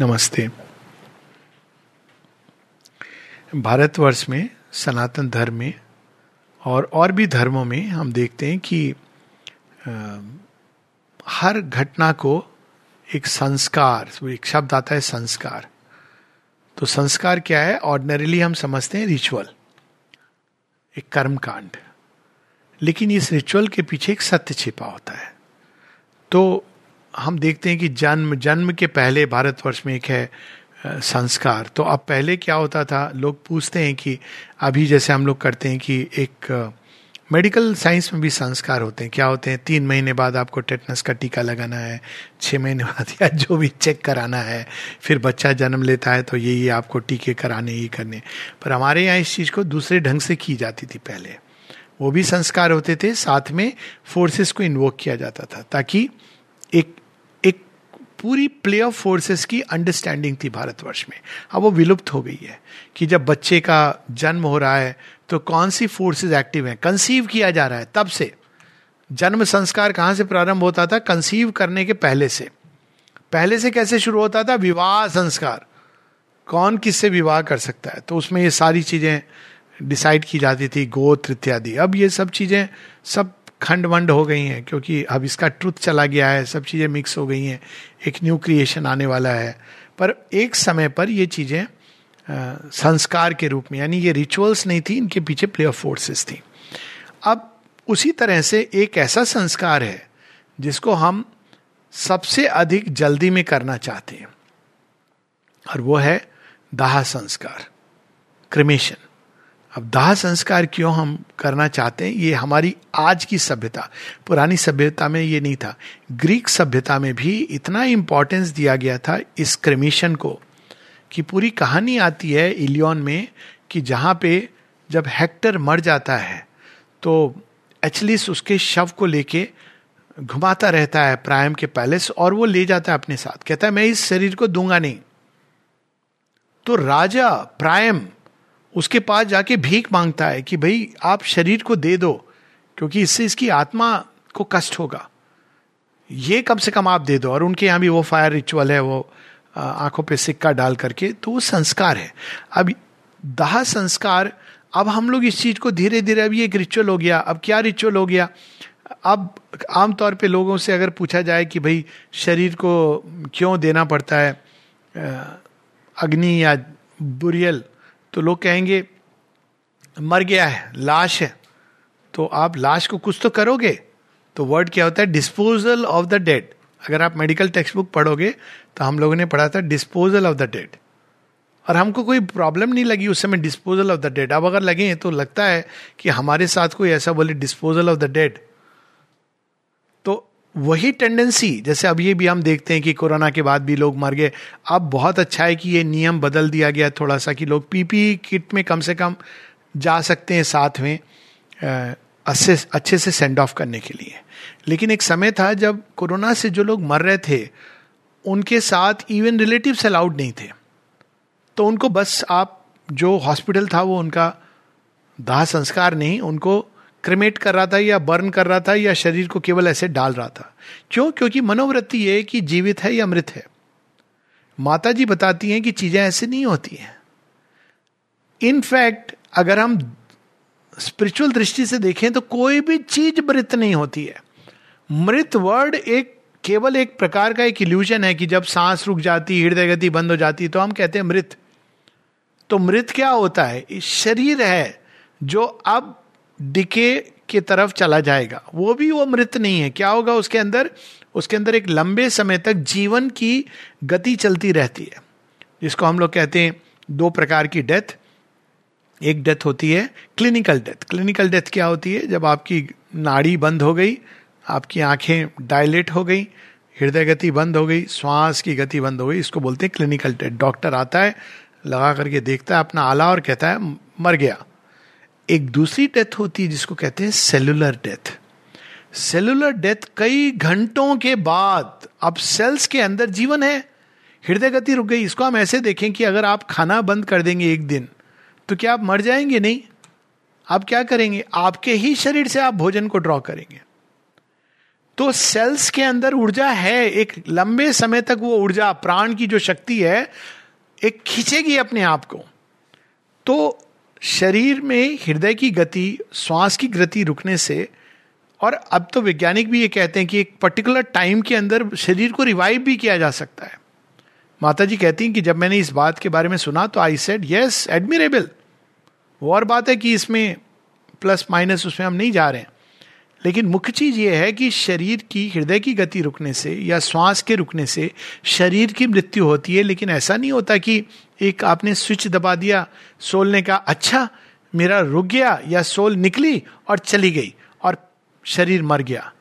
नमस्ते। भारतवर्ष में सनातन धर्म में और और भी धर्मों में हम देखते हैं कि आ, हर घटना को एक संस्कार एक शब्द आता है संस्कार। तो संस्कार क्या है? ऑर्डनरीली हम समझते हैं रिचुअल एक कर्म कांड लेकिन इस रिचुअल के पीछे एक सत्य छिपा होता है। तो हम देखते हैं कि जन्म जन्म के पहले भारतवर्ष में एक है संस्कार। तो अब पहले क्या होता था? लोग पूछते हैं कि अभी जैसे हम लोग करते हैं कि एक मेडिकल साइंस में भी संस्कार होते हैं। क्या होते हैं? तीन महीने बाद आपको टेटनस का टीका लगाना है छः महीने बाद या जो भी चेक कराना है, फिर बच्चा जन्म लेता है तो ये ये आपको टीके कराने ही करने। पर हमारे यहाँ इस चीज़ को दूसरे ढंग से की जाती थी पहले। वो भी संस्कार होते थे, साथ में फोर्सेस को इन्वोक किया जाता था, ताकि एक पूरी प्ले ऑफ़ फोर्सेस की अंडरस्टैंडिंग थी भारतवर्ष में। अब वो विलुप्त हो गई है कि जब बच्चे का जन्म हो रहा है तो कौन सी फोर्सेस एक्टिव हैं? कंसीव किया जा रहा है। तब से। जन्म संस्कार कहाँ से प्रारंभ होता था? कंसीव करने के पहले से। पहले से कैसे शुरू होता था? विवाह संस्कार। कौन किससे विवाह कर सकता है? तो उसमें ये सारी चीज़ें डिसाइड की जाती थी, गोत्र इत्यादि। अब ये सब चीज़ें सब खंड वंड हो गई हैं, क्योंकि अब इसका ट्रुथ चला गया है, सब चीज़ें मिक्स हो गई हैं, एक न्यू क्रिएशन आने वाला है। पर एक समय पर ये चीज़ें संस्कार के रूप में, यानी ये रिचुअल्स नहीं थी, इनके पीछे प्ले ऑफ़ फोर्सेस थी। अब उसी तरह से एक ऐसा संस्कार है, जिसको हम सबसे अधिक जल्दी में करना चाहते हैं, और वो है दाह संस्कार क्रिमेशन अब दाह संस्कार क्यों हम करना चाहते हैं? ये हमारी आज की सभ्यता, पुरानी सभ्यता में ये नहीं था। ग्रीक सभ्यता में भी इतना इंपॉर्टेंस दिया गया था इस क्रिमिशन को कि पूरी कहानी आती है इलियन में कि जहाँ पे जब हेक्टर मर जाता है तो एचलिस उसके शव को लेके घुमाता रहता है प्रायम के पैलेस और वो ले जाता है अपने साथ। कहता है, मैं इस शरीर को दूँगा नहीं। तो राजा प्रायम उसके पास जाके भीख माँगता है कि भाई, आप शरीर को दे दो, क्योंकि इससे इसकी आत्मा को कष्ट होगा। ये कम से कम आप दे दो। और उनके यहाँ भी वो फायर रिचुअल है, वो आँखों पे सिक्का डाल करके तो वो संस्कार है। अब दाह संस्कार, अब हम लोग इस चीज़ को धीरे धीरे अभी एक रिचुअल हो गया, अब क्या रिचुअल हो गया? अब आमतौर पे लोगों से अगर पूछा जाए कि भाई, शरीर को क्यों देना पड़ता है अग्नि या बुरियल तो लोग कहेंगे, मर गया है, लाश है। तो आप लाश को कुछ तो करोगे। तो वर्ड क्या होता है? डिस्पोजल ऑफ़ द डेड अगर आप मेडिकल टेक्स्ट बुक पढ़ोगे तो हम लोगों ने पढ़ा था डिस्पोजल ऑफ़ द डेड और हमको कोई प्रॉब्लम नहीं लगी उस समय डिस्पोजल ऑफ़ द डेड अब अगर लगे तो लगता है कि हमारे साथ कोई ऐसा बोले डिस्पोजल ऑफ़ द डेड वही टेंडेंसी जैसे अब ये भी हम देखते हैं कि कोरोना के बाद भी लोग मर गए। अब बहुत अच्छा है कि ये नियम बदल दिया गया थोड़ा सा कि लोग पीपी किट में कम से कम जा सकते हैं साथ में अच्छे अच्छे से सेंड ऑफ़ करने के लिए। लेकिन एक समय था जब कोरोना से जो लोग मर रहे थे, उनके साथ इवन रिलेटिव्स अलाउड नहीं थे। तो उनको बस आप, जो हॉस्पिटल था वो उनका दाह संस्कार नहीं, उनको क्रिमेट कर रहा था या बर्न कर रहा था या शरीर को केवल ऐसे डाल रहा था? क्यों? क्योंकि मनोवृत्ति ये कि जीवित है या मृत है। माता जी बताती हैं कि चीज़ें ऐसे नहीं होती हैं। इनफैक्ट अगर हम स्पिरिचुअल दृष्टि से देखें तो कोई भी चीज़ मृत नहीं होती है। मृत वर्ड एक, केवल एक प्रकार का एक इल्यूजन है कि जब सांस रुक जाती, हृदय गति बंद हो जाती तो हम कहते हैं मृत। तो मृत क्या होता है? शरीर है जो अब डिके की तरफ़ चला जाएगा। वो भी वो मृत नहीं है। क्या होगा उसके अंदर? उसके अंदर एक लंबे समय तक जीवन की गति चलती रहती है। जिसको हम लोग कहते हैं दो प्रकार की डेथ। एक डेथ होती है क्लिनिकल डेथ। क्लिनिकल डेथ क्या होती है? जब आपकी नाड़ी बंद हो गई, आपकी आँखें डायलेट हो गई, हृदय गति बंद हो गई, श्वास की गति बंद हो गई, इसको बोलते हैं क्लिनिकल डेथ। डॉक्टर आता है, लगा करके देखता है अपना आला और कहता है, मर गया। एक दूसरी डेथ होती है जिसको कहते हैं सेलुलर डेथ सेलुलर डेथ कई घंटों के बाद अब सेल्स के अंदर जीवन है। हृदय गति रुक गई। इसको हम ऐसे देखें कि अगर आप खाना बंद कर देंगे एक दिन तो क्या आप मर जाएँगे? नहीं। आप क्या करेंगे? आपके ही शरीर से आप भोजन को ड्रॉ करेंगे। तो सेल्स के अंदर ऊर्जा है। एक लंबे समय तक वो ऊर्जा, प्राण की जो शक्ति है, एक खींचेगी अपने आप को। तो शरीर में हृदय की गति, श्वास की गति रुकने से, और अब तो वैज्ञानिक भी ये कहते हैं कि एक पर्टिकुलर टाइम के अंदर शरीर को रिवाइव भी किया जा सकता है। माता जी कहती हैं कि जब मैंने इस बात के बारे में सुना तो आई सेड यस एडमिरेबल वो और बात है कि इसमें प्लस माइनस उसमें हम नहीं जा रहे हैं। लेकिन मुख्य चीज़ ये है कि शरीर की, हृदय की गति रुकने से या श्वास के रुकने से शरीर की मृत्यु होती है, लेकिन ऐसा नहीं होता कि एक आपने स्विच दबा दिया, सोल ने कहा अच्छा मेरा रुक गया या सोल निकली और चली गई और शरीर मर गया।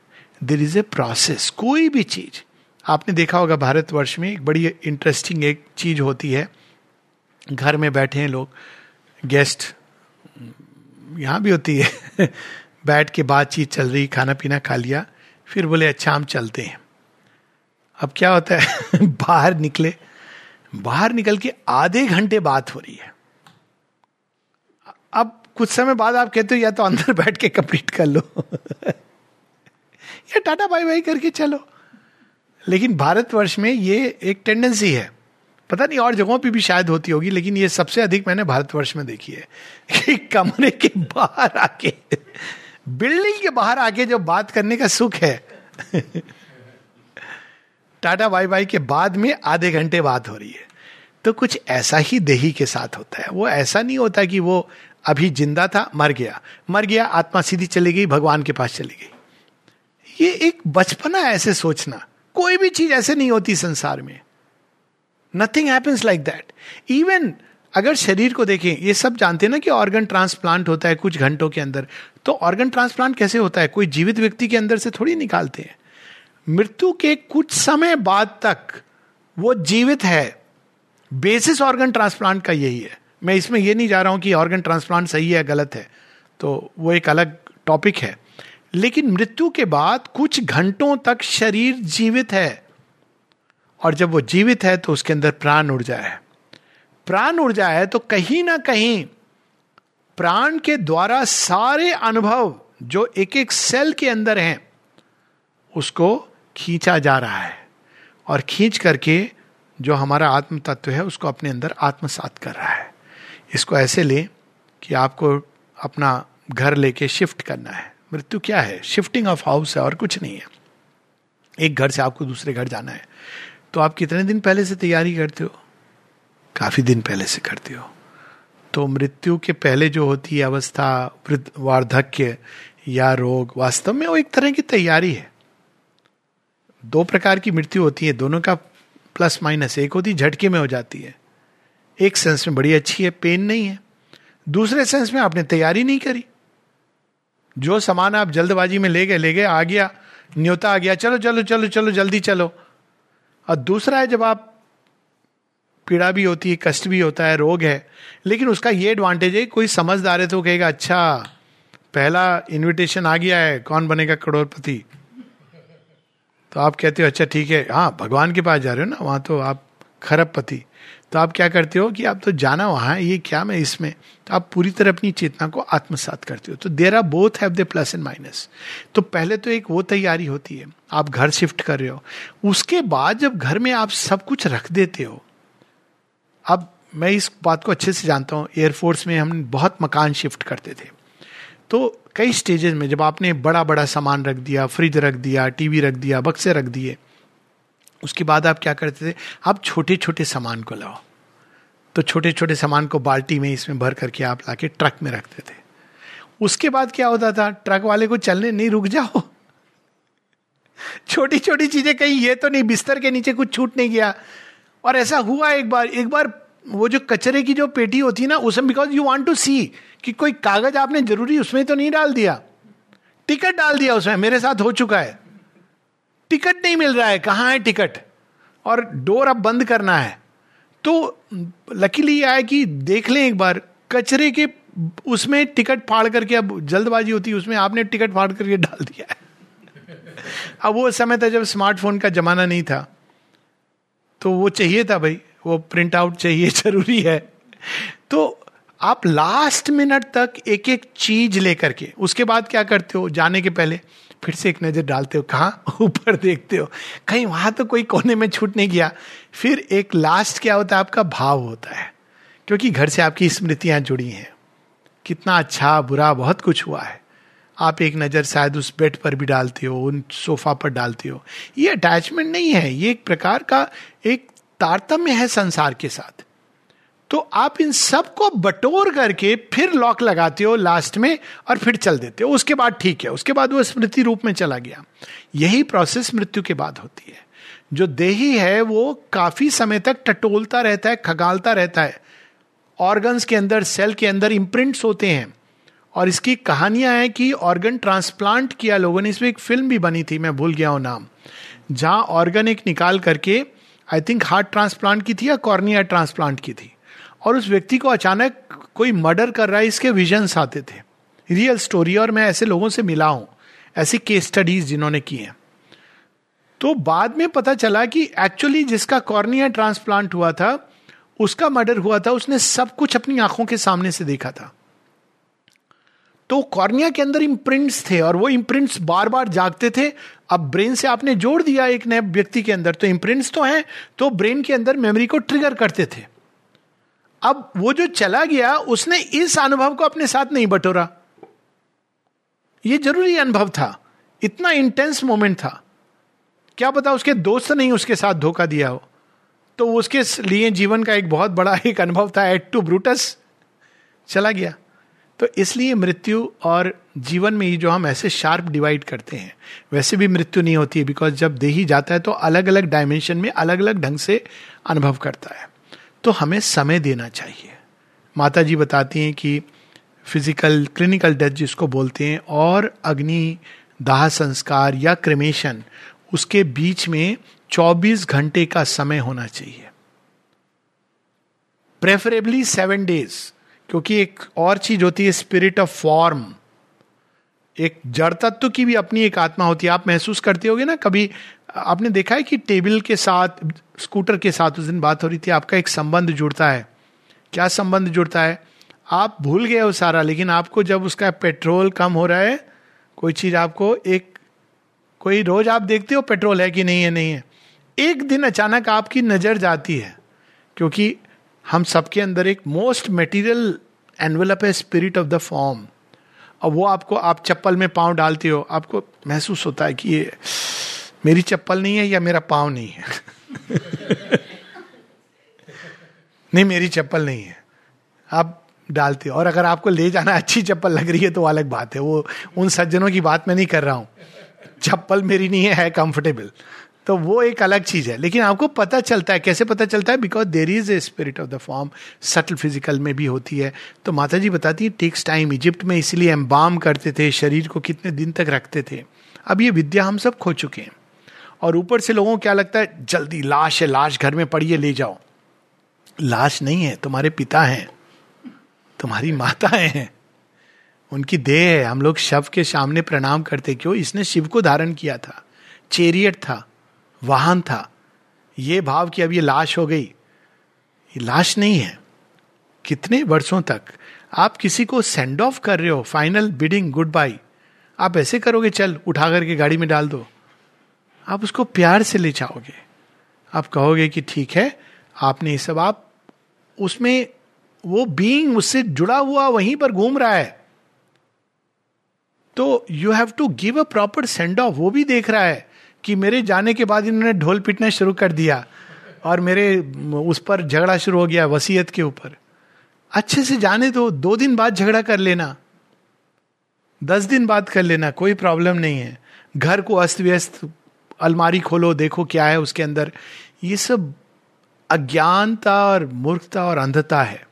देर इज़ ए प्रोसेस कोई भी चीज़। आपने देखा होगा भारतवर्ष में एक बड़ी इंटरेस्टिंग एक चीज़ होती है। घर में बैठे हैं लोग गेस्ट यहाँ भी होती है। बैठ के बातचीत चल रही, खाना पीना खा लिया, फिर बोले अच्छा हम चलते हैं। अब क्या होता है? बाहर निकले बाहर निकल के आधे घंटे बात हो रही है। अब कुछ समय बाद आप कहते हो, या तो अंदर बैठ के कंप्लीट कर लो। या टाटा बाई बाई करके चलो। लेकिन भारतवर्ष में ये एक टेंडेंसी है। पता नहीं और जगहों पे भी शायद होती होगी, लेकिन ये सबसे अधिक मैंने भारतवर्ष में देखी है। कि कमरे के बाहर आके, बिल्डिंग के बाहर आके जो बात करने का सुख है टाटा बाई बाई के बाद में आधे घंटे बात हो रही है। तो कुछ ऐसा ही देही के साथ होता है। वो ऐसा नहीं होता कि वो अभी ज़िंदा था, मर गया। मर गया, आत्मा सीधी चली गई, भगवान के पास चली गई। ये एक बचपना ऐसे सोचना। कोई भी चीज़ ऐसे नहीं होती संसार में। Nothing happens like that even अगर शरीर को देखें, ये सब जानते हैं ना कि ऑर्गन ट्रांसप्लांट होता है कुछ घंटों के अंदर। तो ऑर्गन ट्रांसप्लांट कैसे होता है? कोई जीवित व्यक्ति के अंदर से थोड़ी निकालते हैं। मृत्यु के कुछ समय बाद तक वो जीवित है। बेसिस ऑर्गन ट्रांसप्लांट का यही है। मैं इसमें यह नहीं जा रहा हूँ कि ऑर्गन ट्रांसप्लांट सही है गलत है। तो वो एक अलग टॉपिक है। लेकिन मृत्यु के बाद कुछ घंटों तक शरीर जीवित है। और जब वो जीवित है तो उसके अंदर प्राण ऊर्जा है प्राण ऊर्जा है तो कहीं ना कहीं प्राण के द्वारा सारे अनुभव जो एक एक सेल के अंदर हैं, उसको खींचा जा रहा है और खींच करके जो हमारा आत्म तत्व है, उसको अपने अंदर आत्मसात कर रहा है। इसको ऐसे ले कि आपको अपना घर लेके शिफ्ट करना है। मृत्यु क्या है? शिफ्टिंग ऑफ़ हाउस है और कुछ नहीं है। एक घर से आपको दूसरे घर जाना है। तो आप कितने दिन पहले से तैयारी करते हो? काफ़ी दिन पहले से करते हो। तो मृत्यु के पहले जो होती है अवस्था वार्धक्य या रोग, वास्तव में वो एक तरह की तैयारी है। दो प्रकार की मृत्यु होती है, दोनों का प्लस माइनस एक होती झटके में हो जाती है। एक सेंस में बड़ी अच्छी है पेन नहीं है। दूसरे सेंस में आपने तैयारी नहीं करी। जो सामान आप जल्दबाजी में ले गए ले गए, आ गया, न्योता आ गया, चलो चलो चलो चलो, जल्दी चलो। और दूसरा है जब आप पीड़ा भी होती है, कष्ट भी होता है, रोग है, लेकिन उसका ये एडवांटेज है, कोई समझदार है तो कहेगा अच्छा पहला इनविटेशन आ गया है, कौन बनेगा करोड़पति? तो आप कहते हो अच्छा ठीक है। हाँ भगवान के पास जा रहे हो ना, वहाँ तो आप खरब पति तो आप क्या करते हो कि आप तो जाना वहाँ ये क्या मैं इसमें? तो आप पूरी तरह अपनी चेतना को आत्मसात करते हो। तो there are both have the plus and minus तो पहले तो एक वो तैयारी होती है, आप घर शिफ्ट कर रहे हो। उसके बाद जब घर में आप सब कुछ रख देते हो, अब मैं इस बात को अच्छे से जानता हूँ एयरफोर्स में हम बहुत मकान शिफ्ट करते थे। तो कई स्टेजेस में जब आपने बड़ा बड़ा सामान रख दिया फ्रिज रख दिया टीवी रख दिया बक्से रख दिए, उसके बाद आप क्या करते थे? आप छोटे छोटे सामान को लाओ। तो छोटे छोटे सामान को बाल्टी में इसमें भर करके आप लाके ट्रक में रखते थे। उसके बाद क्या होता था? ट्रक वाले को चलने, नहीं, रुक जाओ। छोटी छोटी चीज़ें कहीं, ये तो नहीं, बिस्तर के नीचे कुछ छूट नहीं गया। और ऐसा हुआ एक बार एक बार वो जो कचरे की जो पेटी होती है ना उसमें because you want to see कि कोई कागज़ आपने ज़रूरी उसमें तो नहीं डाल दिया। टिकट डाल दिया उसमें, मेरे साथ हो चुका है। टिकट नहीं मिल रहा है, कहाँ है टिकट? और डोर अब बंद करना है। तो लकीली है कि देख लें एक बार, कचरे के उसमें टिकट फाड़ करके अब जल्दबाजी होती है, उसमें आपने टिकट फाड़ करके डाल दिया है। अब वो समय था जब स्मार्टफ़ोन का जमाना नहीं था। तो वो चाहिए था भाई। वो प्रिंट आउट चाहिए, ज़रूरी है। तो आप लास्ट मिनट तक एक एक चीज़ लेकर के, उसके बाद क्या करते हो? जाने के पहले फिर से एक नज़र डालते हो, कहा? ऊपर देखते हो। कहीं वहाँ तो कोई कोने में छूट नहीं गया। फिर एक लास्ट क्या होता है? आपका भाव होता है। क्योंकि घर से आपकी स्मृतियाँ जुड़ी हैं। कितना अच्छा बुरा, बहुत कुछ हुआ है। आप एक नज़र शायद उस बेड पर भी डालते हो, उन सोफा पर डालते हो। ये अटैचमेंट नहीं है। ये एक प्रकार का एक तारतम्य है संसार के साथ। तो आप इन सबको बटोर करके फिर लॉक लगाते हो लास्ट में और फिर चल देते हो। उसके बाद ठीक है, उसके बाद वो स्मृति रूप में चला गया। यही प्रोसेस मृत्यु के बाद होती है। जो देही है, वो काफ़ी समय तक टटोलता रहता है, खगालता रहता है। ऑर्गन्स के अंदर सेल के अंदर इम्प्रिंट्स होते हैं। और इसकी कहानियाँ हैं कि ऑर्गन ट्रांसप्लांट किया लोगों ने, इसमें एक फ़िल्म भी बनी थी, मैं भूल गया हूँ नाम। जहाँ ऑर्गन एक निकाल करके आई थिंक हार्ट ट्रांसप्लांट की थी या कॉर्निया ट्रांसप्लांट की थी। और उस व्यक्ति को अचानक कोई मर्डर कर रहा है, इसके विजन्स आते थे। रियल स्टोरी और मैं ऐसे लोगों से मिला हूँ, ऐसी केस स्टडीज़ जिन्होंने की हैं। तो बाद में पता चला कि एक्चुअली जिसका कॉर्निया ट्रांसप्लांट हुआ था, उसका मर्डर हुआ था, उसने सब कुछ अपनी आँखों के सामने से देखा था। तो कॉर्निया के अंदर इम्प्रिंट्स थे और वो इम्प्रिंट्स बार बार जागते थे। अब ब्रेन से आपने जोड़ दिया एक नए व्यक्ति के अंदर तो इम्प्रिंट्स तो हैं तो ब्रेन के अंदर मेमोरी को ट्रिगर करते थे। अब वो जो चला गया, उसने इस अनुभव को अपने साथ नहीं बटोरा। ये ज़रूरी अनुभव था। इतना इंटेंस मोमेंट था। क्या पता उसके दोस्त नहीं उसके साथ धोखा दिया हो। तो उसके लिए जीवन का एक बहुत बड़ा एक अनुभव था। एट टू ब्रूटस चला गया। तो इसलिए मृत्यु और जीवन में ही जो हम ऐसे शार्प डिवाइड करते हैं, वैसे भी मृत्यु नहीं होती है बिकॉज़ जब देही जाता है तो अलग अलग डायमेंशन में अलग अलग ढंग से अनुभव करता है। तो हमें समय देना चाहिए। माता जी बताती हैं कि फ़िज़िकल क्लिनिकल डेथ जिसको बोलते हैं, और अग्नि, दाह संस्कार या क्रिमेशन उसके बीच में 24 घंटे का समय होना चाहिए। प्रेफरेबली सेवन डेज़ क्योंकि एक और चीज़ होती है स्पिरिट ऑफ़ फॉर्म एक जड़ तत्व की भी अपनी एक आत्मा होती है। आप महसूस करते होगे ना, कभी आपने देखा है कि टेबल के साथ स्कूटर के साथ उस दिन बात हो रही थी, आपका एक संबंध जुड़ता है। क्या संबंध जुड़ता है? आप भूल गए हो सारा, लेकिन आपको जब उसका पेट्रोल कम हो रहा है, कोई चीज़ आपको एक, कोई रोज आप देखते हो पेट्रोल है कि नहीं है नहीं है। एक दिन अचानक आपकी नज़र जाती है, क्योंकि हम सबके अंदर एक मोस्ट मेटीरियल एनवेलप है स्पिरिट ऑफ़ द फॉर्म। और वो आपको आप चप्पल में पाँव डालते हो आपको महसूस होता है कि ये मेरी चप्पल नहीं है या मेरा पाँव नहीं है। नहीं मेरी चप्पल नहीं है। आप डालते हो और अगर आपको ले जाना अच्छी चप्पल लग रही है तो अलग बात है। वो उन सज्जनों की बात मैं नहीं कर रहा हूँ। चप्पल मेरी नहीं है, है कंफर्टेबल तो वो एक अलग चीज़ है। लेकिन आपको पता चलता है, कैसे पता चलता है? Because there is a spirit of the form subtle physical में भी होती है। तो माता जी बताती है टेक्स टाइम इजिप्ट में इसलिए एम्बाम करते थे, शरीर को कितने दिन तक रखते थे। अब ये विद्या हम सब खो चुके हैं। और ऊपर से लोगों को क्या लगता है? जल्दी लाश है, लाश घर में पड़ी है, ले जाओ। लाश नहीं है, तुम्हारे पिता हैं। तुम्हारी माताएँ हैं। उनकी देह है। हम लोग शव के सामने प्रणाम करते, क्यों? इसने शिव को धारण किया था। चेरियट था। वाहन था। ये भाव कि अब ये लाश हो गई। ये लाश नहीं है। कितने वर्षों तक आप किसी को सेंड ऑफ़ कर रहे हो फाइनल बिडिंग गुड बाय आप ऐसे करोगे, चल, उठा करके गाड़ी में डाल दो। आप उसको प्यार से ले जाओगे। आप कहोगे कि ठीक है, आपने सब, आप उसमें वो बीइंग उससे जुड़ा हुआ वहीं पर घूम रहा है। तो you have to give a proper send off वो भी देख रहा है। कि मेरे जाने के बाद इन्होंने ढोल पिटना शुरू कर दिया और मेरे उस पर झगड़ा शुरू हो गया वसीयत के ऊपर। अच्छे से जाने दो दो दिन बाद झगड़ा कर लेना। दस दिन बाद कर लेना, कोई प्रॉब्लम नहीं है। घर को अस्त व्यस्त अलमारी खोलो, देखो क्या है उसके अंदर। ये सब अज्ञानता और मूर्खता और अंधता है।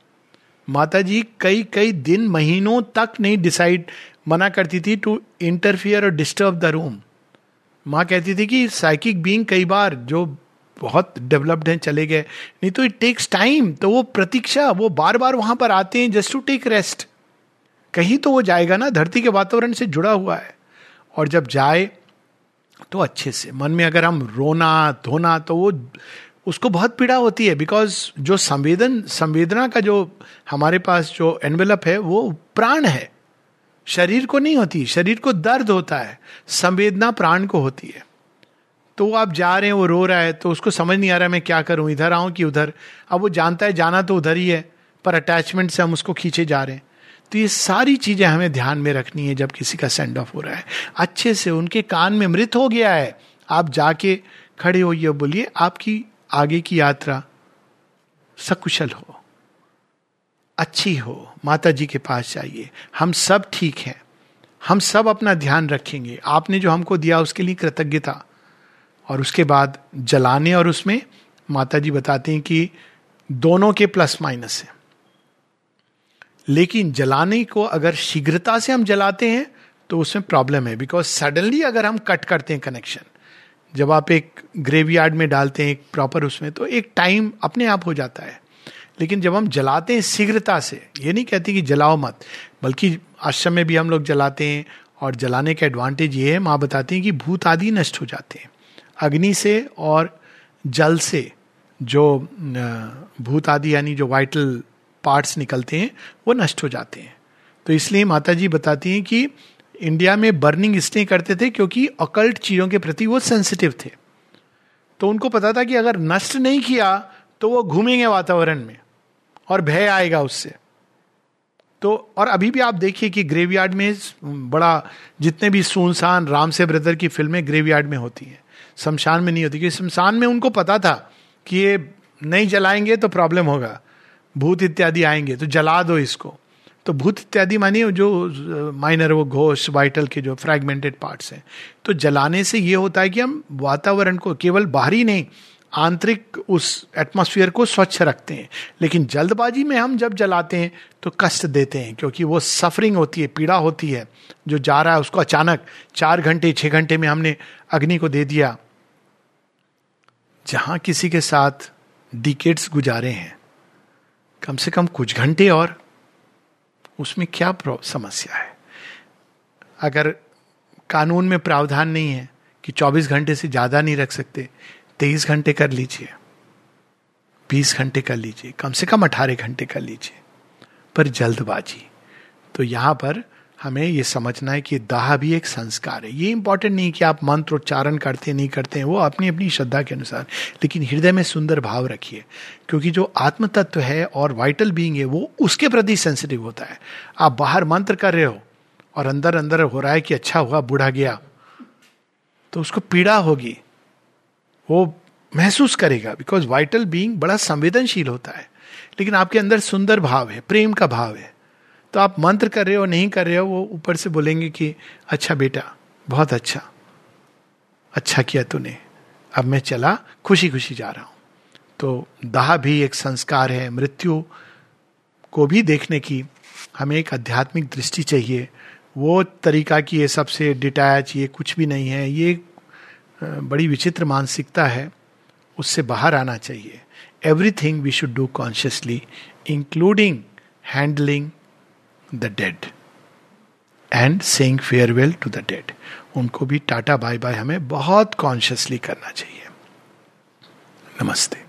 माता जी कई कई दिन, महीनों तक नहीं डिसाइड मना करती थी टू इंटरफियर और डिस्टर्ब द रूम माँ कहती थी कि साइकिक बींग कई बार जो बहुत डेवलप्ड हैं, चले गए। नहीं तो इट टेक्स टाइम तो वो प्रतीक्षा, वो बार बार वहाँ पर आते हैं जस्ट टू टेक रेस्ट कहीं तो वो जाएगा ना, धरती के वातावरण से जुड़ा हुआ है। और जब जाए तो अच्छे से, मन में अगर हम रोना, धोना तो वो, उसको बहुत पीड़ा होती है बिकॉज़ जो संवेदन, संवेदना का जो हमारे पास जो एनवेलप है, वो प्राण है। शरीर को नहीं होती, शरीर को दर्द होता है, संवेदना प्राण को होती है। तो आप जा रहे हैं, वो रो रहा है तो उसको समझ नहीं आ रहा मैं क्या करूँ, इधर आऊँ कि उधर? अब वो जानता है, जाना तो उधर ही है, पर अटैचमेंट से हम उसको खींचे जा रहे हैं। तो ये सारी चीज़ें हमें ध्यान में रखनी है, जब किसी का सेंड ऑफ़ हो रहा है। अच्छे से उनके कान में मृत हो गया है, आप जाके खड़े होइए बोलिए, आपकी आगे की यात्रा सकुशल हो। अच्छी हो माता जी के पास जाइए। हम सब ठीक हैं। हम सब अपना ध्यान रखेंगे। आपने जो हमको दिया उसके लिए कृतज्ञता। और उसके बाद जलाने और उसमें माता जी बताते हैं कि दोनों के प्लस माइनस है। लेकिन जलाने को अगर शीघ्रता से हम जलाते हैं तो उसमें प्रॉब्लम है। बिकॉज़ सडनली अगर हम कट करते हैं कनेक्शन जब आप एक ग्रेवयार्ड में डालते हैं एक प्रॉपर उसमें तो एक टाइम अपने आप हो जाता है। लेकिन जब हम जलाते हैं शीघ्रता से, ये नहीं कहती कि जलाओ मत, बल्कि आश्रम में भी हम लोग जलाते हैं और जलाने का एडवांटेज ये है, माँ बताती हैं कि भूत आदि नष्ट हो जाते हैं। अग्नि से और जल से जो भूत आदि यानी जो वाइटल पार्ट्स निकलते हैं, वो नष्ट हो जाते हैं। तो इसलिए माता जी बताती हैं कि इंडिया में बर्निंग इसलिए करते थे क्योंकि अकल्ट चीज़ों के प्रति वो सेंसिटिव थे। तो उनको पता था कि अगर नष्ट नहीं किया तो वो घूमेंगे वातावरण में। और भय आएगा उससे। तो और अभी भी आप देखिए कि ग्रेवयार्ड में बड़ा, जितने भी सुनसान राम से ब्रदर की फ़िल्में ग्रेवयार्ड में होती हैं। शमशान में नहीं होती, क्योंकि शमशान में उनको पता था कि ये नहीं जलाएँगे तो प्रॉब्लम होगा। भूत इत्यादि आएँगे तो जला दो इसको। तो भूत इत्यादि मानिए जो, माइनर, वो घोष, वाइटल के जो फ्रेगमेंटेड पार्ट्स हैं। तो जलाने से ये होता है कि हम वातावरण को केवल बाहरी नहीं आंतरिक उस एटमोसफियर को स्वच्छ रखते हैं। लेकिन जल्दबाजी में हम जब जलाते हैं तो कष्ट देते हैं, क्योंकि वो सफरिंग होती है, पीड़ा होती है, जो जा रहा है उसको अचानक चार घंटे, छह घंटे में हमने अग्नि को दे दिया। जहाँ किसी के साथ डिकेट्स गुजारे हैं, कम से कम कुछ घंटे और, उसमें क्या समस्या है? अगर कानून में प्रावधान नहीं है कि 24 घंटे से ज़्यादा नहीं रख सकते तेईस घंटे कर लीजिए, बीस घंटे कर लीजिए, कम से कम अठारह घंटे कर लीजिए, पर जल्दबाजी। तो यहाँ पर हमें यह समझना है कि दाह भी एक संस्कार है। ये इंपॉर्टेंट नहीं कि आप मंत्र उच्चारण करते नहीं करते हैं, वो अपनी अपनी श्रद्धा के अनुसार। लेकिन हृदय में सुंदर भाव रखिए, क्योंकि जो आत्म तत्व है और वाइटल बींग है, वो उसके प्रति सेंसिटिव होता है। आप बाहर मंत्र कर रहे हो और अंदर अंदर हो रहा है कि अच्छा हुआ, बूढ़ा गया तो उसको पीड़ा होगी। वो महसूस करेगा बिकॉज़ वाइटल बींग बड़ा संवेदनशील होता है। लेकिन आपके अंदर सुंदर भाव है, प्रेम का भाव है। तो आप मंत्र कर रहे हो, नहीं कर रहे हो, वो ऊपर से बोलेंगे कि अच्छा बेटा, बहुत अच्छा। अच्छा किया तूने। अब मैं चला खुशी खुशी जा रहा हूँ। तो दाह भी एक संस्कार है, मृत्यु को भी देखने की हमें एक आध्यात्मिक दृष्टि चाहिए। वो तरीका कि ये सबसे डिटैच, ये कुछ भी नहीं है, ये बड़ी विचित्र मानसिकता है, उससे बाहर आना चाहिए। Everything we should do consciously including handling the dead and saying farewell to the dead उनको भी टाटा बाय बाय हमें बहुत कॉन्शियसली करना चाहिए। नमस्ते।